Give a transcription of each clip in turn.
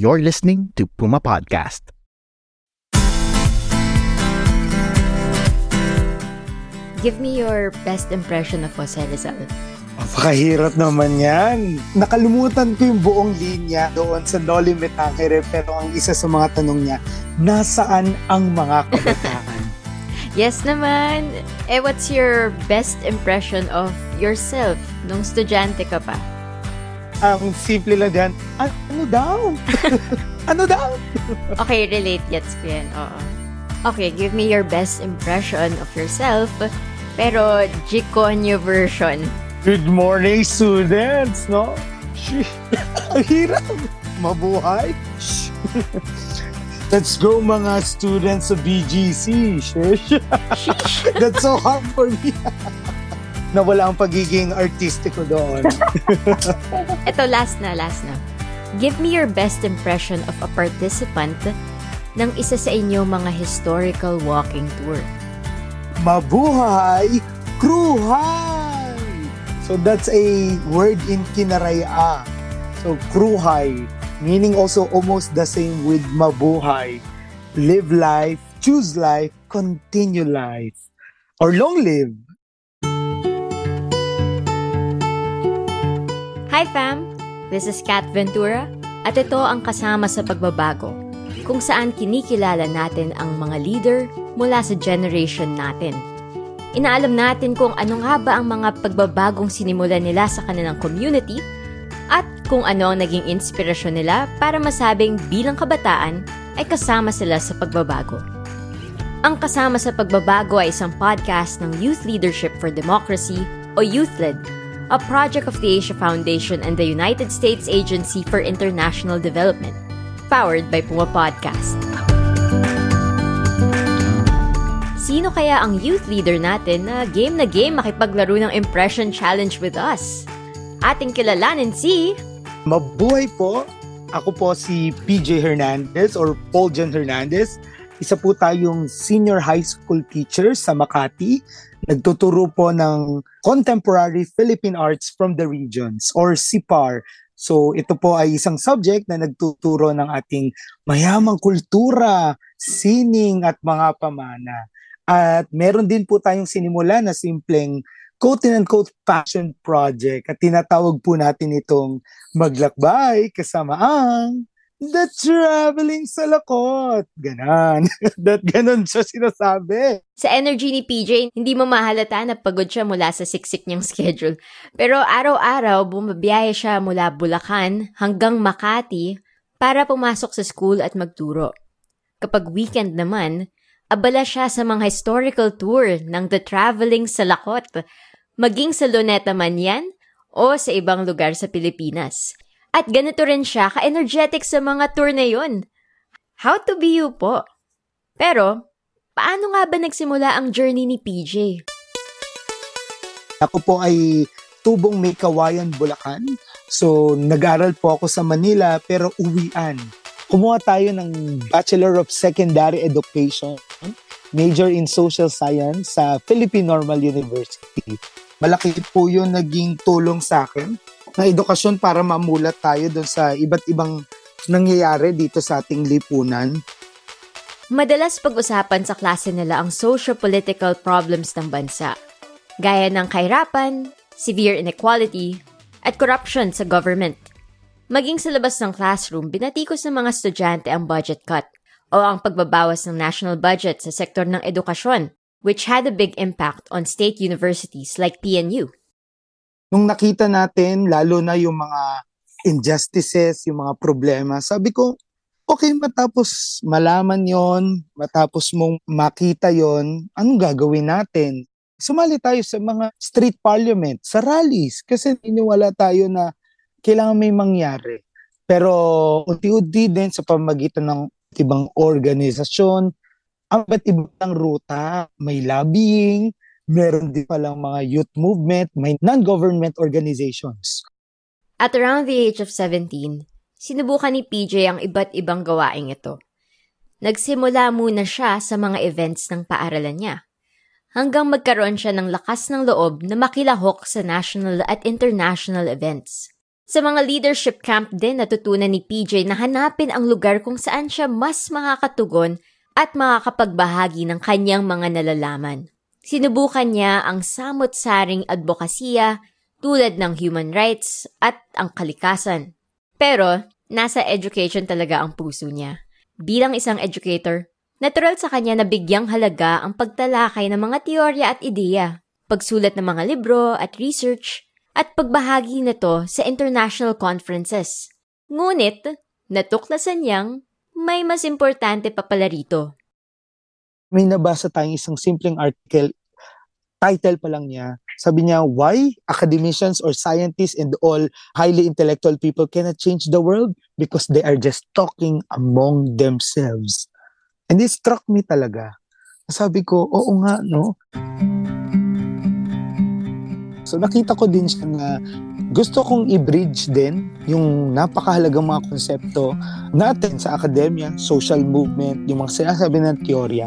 You're listening to Puma Podcast. Give me your best impression of Jose Rizal. Napakahirap naman yan. Nakalimutan ko yung buong linya doon sa Noli Me Tangere pero ang isa sa mga tanong niya, nasaan ang mga kabataan? yes naman. Eh, what's your best impression of yourself nung estudyante ka pa? Ang simple lang dyan, ano daw? ano daw? okay, relate gets ko yan. Oo. Okay, give me your best impression of yourself, pero Jikonyo version. Good morning, students, no? Ang hirap. Mabuhay. Let's go mga students sa BGC. That's so hard for me na wala ang pagiging artistiko doon. Ito, last na, last na. Give me your best impression of a participant ng isa sa inyong mga historical walking tour. Mabuhay! Kruhay! So that's a word in Kinaraya. So kruhay, meaning also almost the same with mabuhay. Live life, choose life, continue life. Or long live. Hi fam! This is Kat Ventura at ito ang kasama sa pagbabago kung saan kinikilala natin ang mga leader mula sa generation natin. Inaalam natin kung ano nga ba ang mga pagbabagong sinimulan nila sa kanilang community at kung ano ang naging inspirasyon nila para masabing bilang kabataan ay kasama sila sa pagbabago. Ang Kasama sa Pagbabago ay isang podcast ng Youth Leadership for Democracy o YouthLED a project of the Asia Foundation and the United States Agency for International Development, powered by Puma Podcast. Sino kaya ang youth leader natin na game na game makipaglaro ng impression challenge with us? Ating kilalanin si... Mabuhay po! Ako po si PJ Hernandez or Paul John Hernandez. Isa po tayong senior high school teacher sa Makati nagtuturo po ng Contemporary Philippine Arts from the Regions or CIPAR. So ito po ay isang subject na nagtuturo ng ating mayamang kultura, sining at mga pamana. At meron din po tayong sinimula na simpleng quote and quote passion project at tinatawag po natin itong maglakbay kasama ang The traveling sa lakot. Ganon. That ganon siya sinasabi. Sa energy ni PJ, hindi mo mahalata na pagod siya mula sa siksik niyang schedule. Pero araw-araw, bumabiyahe siya mula Bulacan hanggang Makati para pumasok sa school at magturo. Kapag weekend naman, abala siya sa mga historical tour ng The Traveling sa Lakot, maging sa Luneta man yan o sa ibang lugar sa Pilipinas. At ganito rin siya ka-energetic sa mga tour na yun. How to be you po. Pero, paano nga ba nagsimula ang journey ni PJ? Ako po ay tubong may kawayan Bulacan. So, nag-aral po ako sa Manila pero uwian. Kumuha tayo ng Bachelor of Secondary Education, major in Social Science sa Philippine Normal University. Malaki po yun naging tulong sa akin na edukasyon para mamulat tayo doon sa iba't ibang nangyayari dito sa ating lipunan. Madalas pag-usapan sa klase nila ang socio-political problems ng bansa, gaya ng kahirapan, severe inequality, at corruption sa government. Maging sa labas ng classroom, binatikos ng mga estudyante ang budget cut o ang pagbabawas ng national budget sa sektor ng edukasyon, which had a big impact on state universities like PNU nung nakita natin, lalo na yung mga injustices, yung mga problema, sabi ko, okay, matapos malaman yon matapos mong makita yon anong gagawin natin? Sumali tayo sa mga street parliament, sa rallies, kasi iniwala tayo na kailangan may mangyari. Pero unti-unti din sa pamagitan ng ibang organisasyon, ang ba't ibang ruta, may lobbying, meron din palang mga youth movement, may non-government organizations. At around the age of 17, sinubukan ni PJ ang iba't ibang gawaing ito. Nagsimula muna siya sa mga events ng paaralan niya, hanggang magkaroon siya ng lakas ng loob na makilahok sa national at international events. Sa mga leadership camp din natutunan ni PJ na hanapin ang lugar kung saan siya mas makakatugon at makakapagbahagi ng kanyang mga nalalaman. Sinubukan niya ang samot-saring advokasya tulad ng human rights at ang kalikasan. Pero, nasa education talaga ang puso niya. Bilang isang educator, natural sa kanya na bigyang halaga ang pagtalakay ng mga teorya at ideya, pagsulat ng mga libro at research, at pagbahagi nito sa international conferences. Ngunit, natuklasan niyang may mas importante pa pala rito. May nabasa tayong isang simpleng article, title pa lang niya, sabi niya, why academicians or scientists and all highly intellectual people cannot change the world? Because they are just talking among themselves. And it struck me talaga. Sabi ko, oo nga, no? So nakita ko din siya na gusto kong i-bridge din yung napakahalagang mga konsepto natin sa akademya, social movement, yung mga sinasabi ng teorya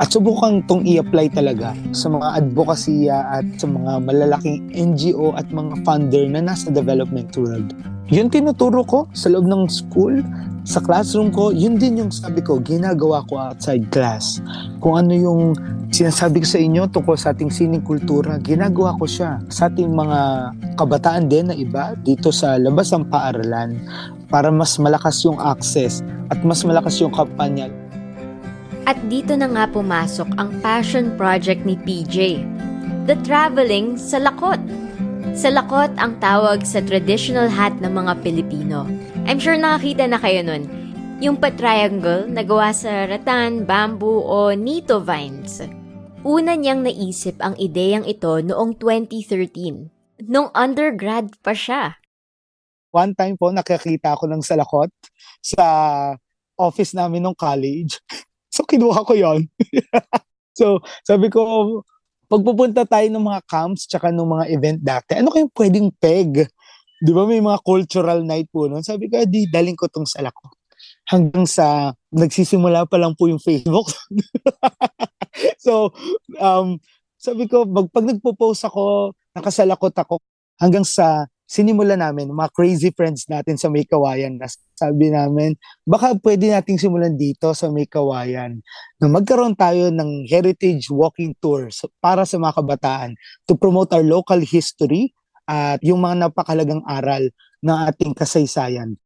at subukan tong i-apply talaga sa mga advokasya at sa mga malalaking NGO at mga funder na nasa development world. Yun tinuturo ko sa loob ng school, sa classroom ko, yun din yung sabi ko, ginagawa ko outside class. Kung ano yung sinasabi ko sa inyo tungkol sa ating sining kultura, ginagawa ko siya sa ating mga kabataan din na iba dito sa labas ng paaralan para mas malakas yung access at mas malakas yung kampanya. At dito na nga pumasok ang passion project ni PJ, the traveling sa lakot. Sa lakot ang tawag sa traditional hat ng mga Pilipino. I'm sure nakakita na kayo nun. Yung pa-triangle na gawa sa rattan, bamboo o nito vines. Una niyang naisip ang ideyang ito noong 2013, nung undergrad pa siya. One time po nakakita ako ng salakot sa office namin ng college. So kinuha ko yon. so sabi ko, pagpupunta tayo ng mga camps tsaka ng mga event dati, ano kayong pwedeng peg? Di ba may mga cultural night po noon? Sabi ko, di, daling ko tong salakot hanggang sa nagsisimula pa lang po yung Facebook. so, um, sabi ko, pag, pag nagpo-post ako, nakasalakot ako, hanggang sa sinimula namin, mga crazy friends natin sa May Kawayan, sabi namin, baka pwede nating simulan dito sa May Kawayan, na magkaroon tayo ng heritage walking tour para sa mga kabataan to promote our local history at yung mga napakalagang aral ng ating kasaysayan.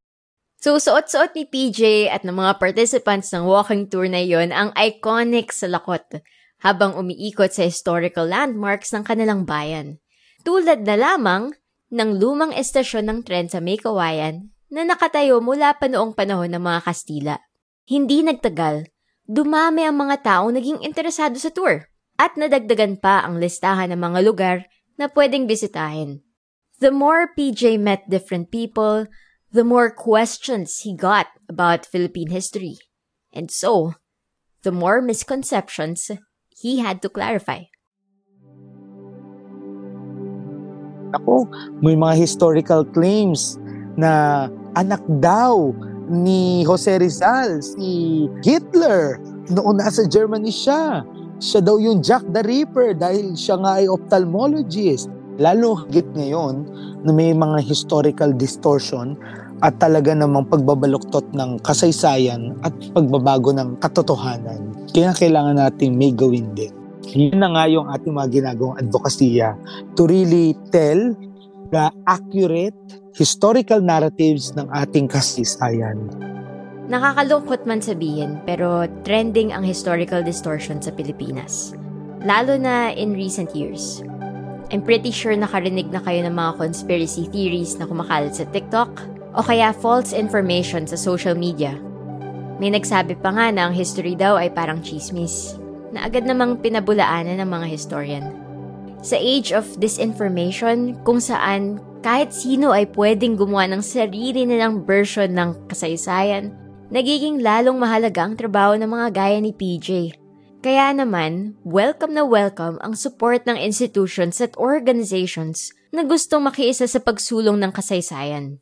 So, suot-suot ni PJ at ng mga participants ng walking tour na yon ang iconic sa lakot habang umiikot sa historical landmarks ng kanilang bayan. Tulad na lamang ng lumang estasyon ng tren sa May Kawayan na nakatayo mula pa noong panahon ng mga Kastila. Hindi nagtagal, dumami ang mga taong naging interesado sa tour at nadagdagan pa ang listahan ng mga lugar na pwedeng bisitahin. The more PJ met different people, the more questions he got about Philippine history. And so, the more misconceptions he had to clarify. Ako, may mga historical claims na anak daw ni Jose Rizal, si Hitler, noon nasa Germany siya. Siya daw yung Jack the Ripper dahil siya nga ay ophthalmologist. Lalo higit ngayon na may mga historical distortion at talaga namang pagbabaluktot ng kasaysayan at pagbabago ng katotohanan. Kaya kailangan natin may gawin din. Yun na nga yung ating mga ginagawang advokasya to really tell the accurate historical narratives ng ating kasaysayan. Nakakalungkot man sabihin, pero trending ang historical distortion sa Pilipinas. Lalo na in recent years. I'm pretty sure nakarinig na kayo ng mga conspiracy theories na kumakalat sa TikTok o kaya false information sa social media. May nagsabi pa nga na ang history daw ay parang chismis, na agad namang pinabulaanan ng mga historian. Sa age of disinformation, kung saan kahit sino ay pwedeng gumawa ng sarili nilang version ng kasaysayan, nagiging lalong mahalaga ang trabaho ng mga gaya ni PJ kaya naman, welcome na welcome ang support ng institutions at organizations na gustong makiisa sa pagsulong ng kasaysayan.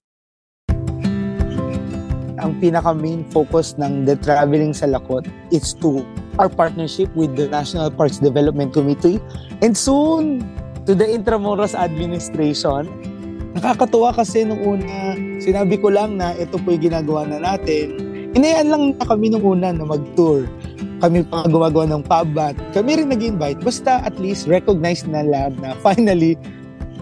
Ang pinaka-main focus ng The Traveling sa Lakot is to our partnership with the National Parks Development Committee and soon to the Intramuros Administration Nakakatuwa kasi nung una, sinabi ko lang na ito po yung ginagawa na natin. Inayaan lang na kami nung una na mag-tour. Kami pa gumagawa ng pub at kami rin nag-invite. Basta at least recognize na lab na finally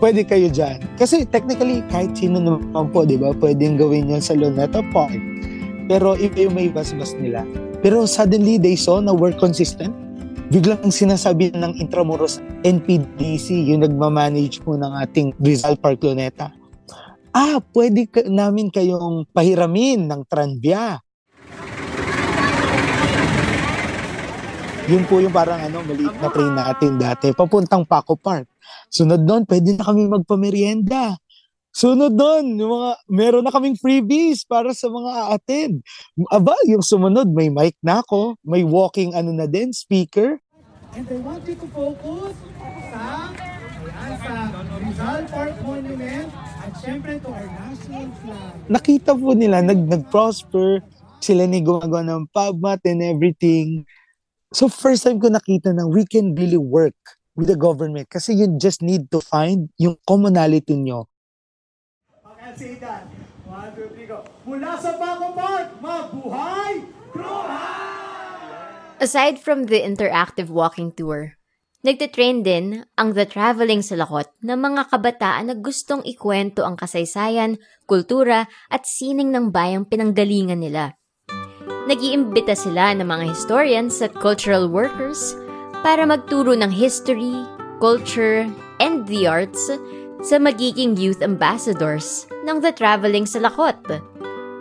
pwede kayo dyan. Kasi technically, kahit sino naman po, di ba, pwedeng gawin yan sa Luneta Park. Pero iba yung may bas-bas nila. Pero suddenly, they saw na we're consistent. Biglang sinasabi ng Intramuros NPDC, yung nagmamanage po ng ating Rizal Park Luneta. Ah, pwede ka, namin kayong pahiramin ng Tranvia. Yun po yung parang ano, maliit na train natin dati, papuntang Paco Park. Sunod doon, pwede na kami magpamerienda. Sunod doon, yung mga, meron na kaming freebies para sa mga a-attend. Aba, yung sumunod, may mic na ako, may walking ano na din, speaker. And I want you to focus sa, ayan, sa Rizal Park Monument at syempre to our national flag. Nakita po nila, nag, nag-prosper, sila ni gumagawa ng pubmat and everything. So first time ko nakita na we can really work with the government kasi you just need to find yung commonality nyo. Okay, say that. One, two, three, go. Mula sa Paco Park, mabuhay! Aside from the interactive walking tour, nagtitrain din ang The Traveling sa Lakot ng mga kabataan na gustong ikwento ang kasaysayan, kultura at sining ng bayang pinanggalingan nila. Nag-iimbita sila ng mga historians at cultural workers para magturo ng history, culture, and the arts sa magiging youth ambassadors ng The Traveling sa Lakot.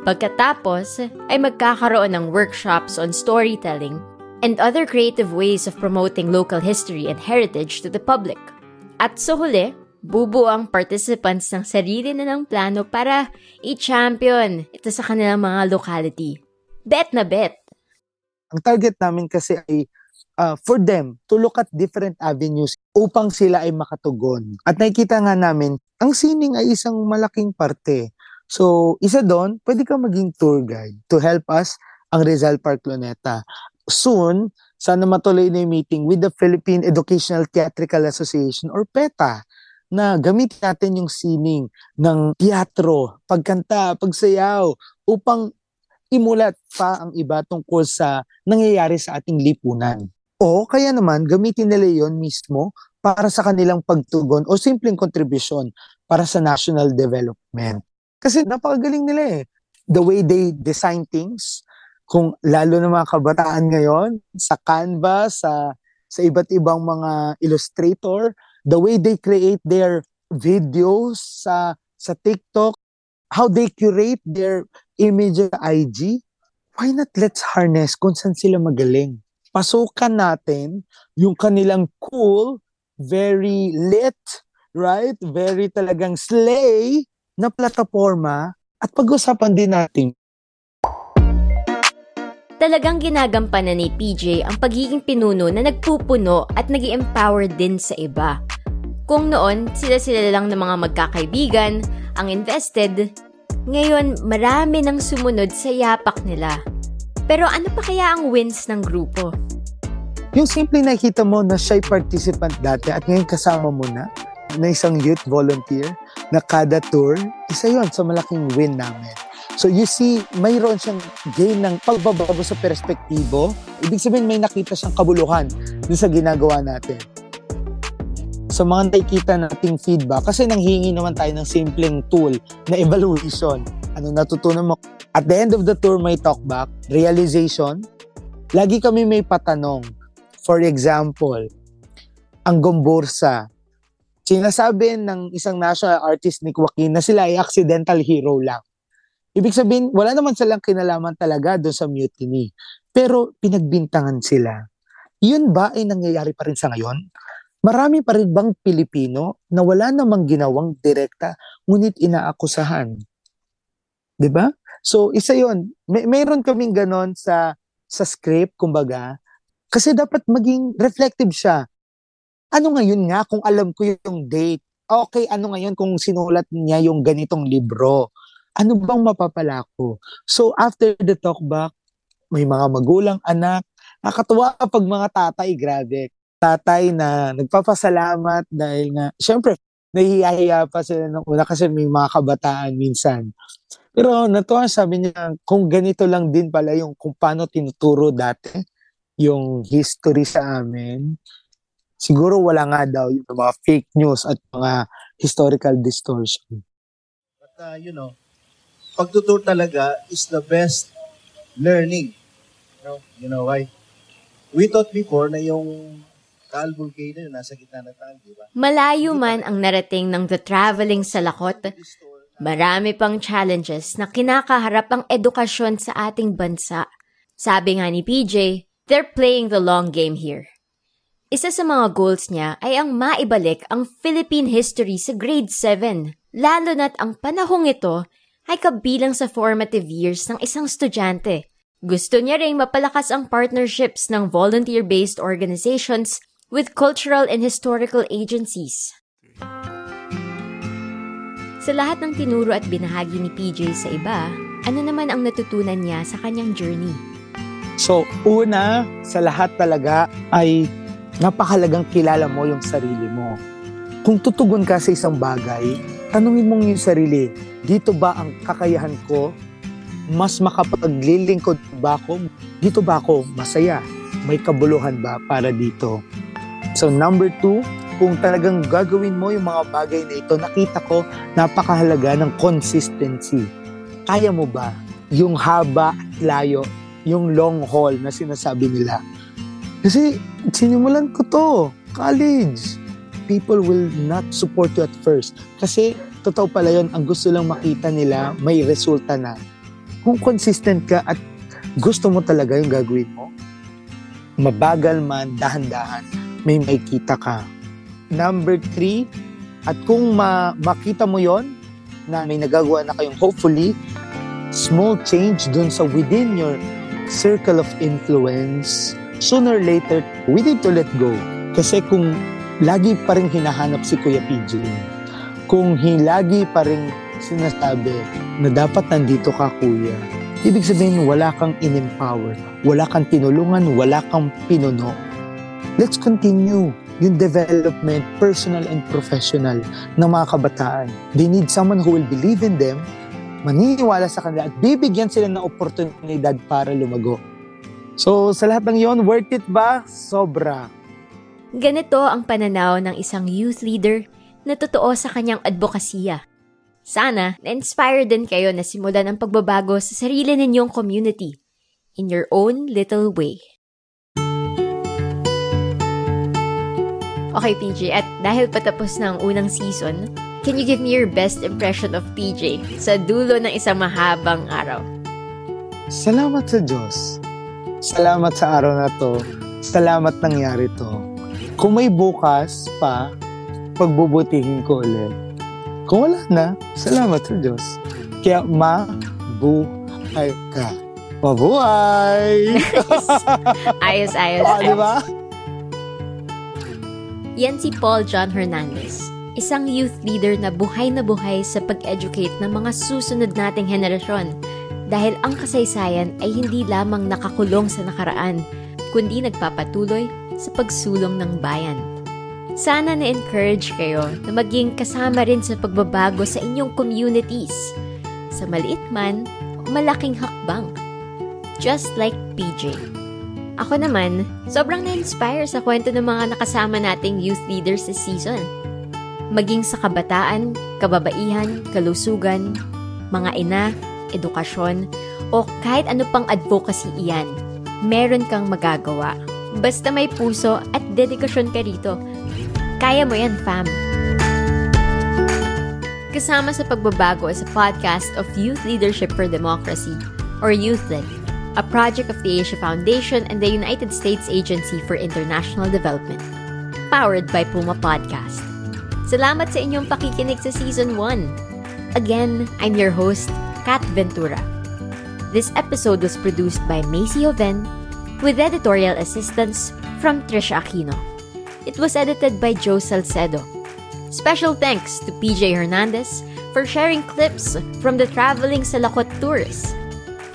Pagkatapos ay magkakaroon ng workshops on storytelling and other creative ways of promoting local history and heritage to the public. At sa huli, bubuo ang participants ng sarili na ng plano para i-champion ito sa kanilang mga locality. Bet na bet! Ang target namin kasi ay uh, for them to look at different avenues upang sila ay makatugon. At nakikita nga namin, ang sining ay isang malaking parte. So, isa doon, pwede ka maging tour guide to help us ang Rizal Park Luneta. Soon, sana matuloy na yung meeting with the Philippine Educational Theatrical Association or PETA na gamitin natin yung sining ng teatro, pagkanta, pagsayaw, upang imulat pa ang iba tungkol sa nangyayari sa ating lipunan. O kaya naman, gamitin nila yon mismo para sa kanilang pagtugon o simpleng kontribusyon para sa national development. Kasi napakagaling nila eh. The way they design things, kung lalo na mga kabataan ngayon, sa Canva, sa, sa iba't ibang mga illustrator, the way they create their videos sa, sa TikTok, how they curate their image IG, why not let's harness kung saan sila magaling? Pasukan natin yung kanilang cool, very lit, right? Very talagang slay na plataforma at pag-usapan din natin Talagang ginagampanan ni PJ ang pagiging pinuno na nagpupuno at nag empower din sa iba. Kung noon, sila-sila lang ng mga magkakaibigan, ang invested, ngayon marami nang sumunod sa yapak nila. Pero ano pa kaya ang wins ng grupo? Yung simple nakita mo na siya'y participant dati at ngayon kasama mo na, na isang youth volunteer na kada tour, isa yon sa malaking win namin. So you see, mayroon siyang gain ng pagbabago sa perspektibo. Ibig sabihin may nakita siyang kabuluhan dun sa ginagawa natin. Sa mga nakikita nating feedback, kasi nanghingi naman tayo ng simpleng tool na evaluation. Ano natutunan mo? At the end of the tour, may talkback, realization. Lagi kami may patanong. For example, ang Gombursa. Sinasabi ng isang national artist ni Joaquin na sila ay accidental hero lang. Ibig sabihin, wala naman silang kinalaman talaga doon sa mutiny. Pero pinagbintangan sila. Yun ba ay nangyayari pa rin sa ngayon? Marami pa rin bang Pilipino na wala namang ginawang direkta ngunit inaakusahan? 'Di ba? So isa 'yon. May mayroon kaming ganon sa sa script kumbaga kasi dapat maging reflective siya. Ano ngayon nga kung alam ko yung date? Okay, ano ngayon kung sinulat niya yung ganitong libro? ano bang mapapala ko? So after the talk back, may mga magulang, anak, nakatuwa pag mga tatay, grabe. Tatay na nagpapasalamat dahil nga, syempre, nahihiya pa sila nung una kasi may mga kabataan minsan. Pero natuwa sabi niya, kung ganito lang din pala yung kung paano tinuturo dati yung history sa amin, siguro wala nga daw yung mga fake news at mga historical distortion. But uh, you know, pagtuturo talaga is the best learning. You know, you know why? We thought before na yung Taal Volcano yung nasa gitna ng Taal, di ba? Malayo man ang narating ng The Traveling sa Lakot, marami pang challenges na kinakaharap ang edukasyon sa ating bansa. Sabi nga ni PJ, they're playing the long game here. Isa sa mga goals niya ay ang maibalik ang Philippine history sa grade 7, lalo na't ang panahong ito ay kabilang sa formative years ng isang estudyante. Gusto niya ring mapalakas ang partnerships ng volunteer-based organizations with cultural and historical agencies. Sa lahat ng tinuro at binahagi ni PJ sa iba, ano naman ang natutunan niya sa kanyang journey? So, una, sa lahat talaga ay napakalagang kilala mo yung sarili mo. Kung tutugon ka sa isang bagay, tanungin mong yung sarili, dito ba ang kakayahan ko? Mas makapaglilingkod ba ako? Dito ba ako masaya? May kabuluhan ba para dito? So number two, kung talagang gagawin mo yung mga bagay na ito, nakita ko napakahalaga ng consistency. Kaya mo ba yung haba at layo, yung long haul na sinasabi nila? Kasi sinimulan ko to, college. People will not support you at first. Kasi totoo pala yun, ang gusto lang makita nila, may resulta na. Kung consistent ka at gusto mo talaga yung gagawin mo, mabagal man, dahan-dahan, may makita ka. Number three, at kung ma- makita mo yon na may nagagawa na kayong hopefully, small change dun sa within your circle of influence, sooner or later, we need to let go. Kasi kung lagi pa rin hinahanap si Kuya PJ, kung lagi pa rin sinasabi na dapat nandito ka kuya, ibig sabihin wala kang in-empower, wala kang tinulungan, wala kang pinuno. Let's continue yung development, personal and professional ng mga kabataan. They need someone who will believe in them, maniniwala sa kanila at bibigyan sila ng oportunidad para lumago. So, sa lahat ng yon, worth it ba? Sobra. Ganito ang pananaw ng isang youth leader na totoo sa kanyang advokasya. Sana, na-inspire din kayo na simulan ang pagbabago sa sarili ninyong community in your own little way. Okay, PJ, at dahil patapos na ang unang season, can you give me your best impression of PJ sa dulo ng isang mahabang araw? Salamat sa Diyos. Salamat sa araw na to. Salamat nangyari to. Kung may bukas pa, pagbubutihin ko ulit. Kung wala na, salamat sa Diyos. Kaya mabuhay ka. Mabuhay! ayos, ayos. oh, di ba? Yan si Paul John Hernandez, isang youth leader na buhay na buhay sa pag-educate ng mga susunod nating henerasyon dahil ang kasaysayan ay hindi lamang nakakulong sa nakaraan, kundi nagpapatuloy sa pagsulong ng bayan. Sana na-encourage kayo na maging kasama rin sa pagbabago sa inyong communities, sa maliit man o malaking hakbang. Just like PJ. Ako naman, sobrang na-inspire sa kwento ng mga nakasama nating youth leaders this season. Maging sa kabataan, kababaihan, kalusugan, mga ina, edukasyon, o kahit ano pang advocacy iyan, meron kang magagawa. Basta may puso at dedikasyon ka rito. Kaya mo yan, fam. Kasama sa pagbabago is a podcast of Youth Leadership for Democracy, or YouthLED, a project of the Asia Foundation and the United States Agency for International Development. Powered by Puma Podcast. Salamat sa inyong pakikinig sa Season 1. Again, I'm your host, Kat Ventura. This episode was produced by Macy Oven with editorial assistance from Trisha Aquino. It was edited by Joe Salcedo. Special thanks to PJ Hernandez for sharing clips from the Traveling sa Lakot Tours.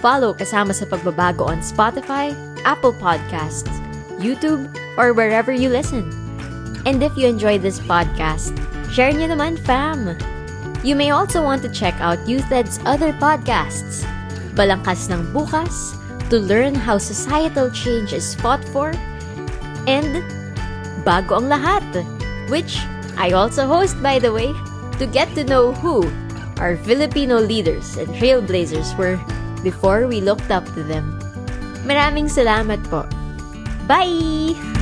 Follow Kasama sa Pagbabago on Spotify, Apple Podcasts, YouTube, or wherever you listen. And if you enjoyed this podcast, Share nyo naman, fam! You may also want to check out YouthEd's other podcasts, Balangkas ng Bukas, to learn how societal change is fought for, and Bago ang Lahat, which I also host by the way, to get to know who our Filipino leaders and trailblazers were before we looked up to them. Maraming salamat po. Bye!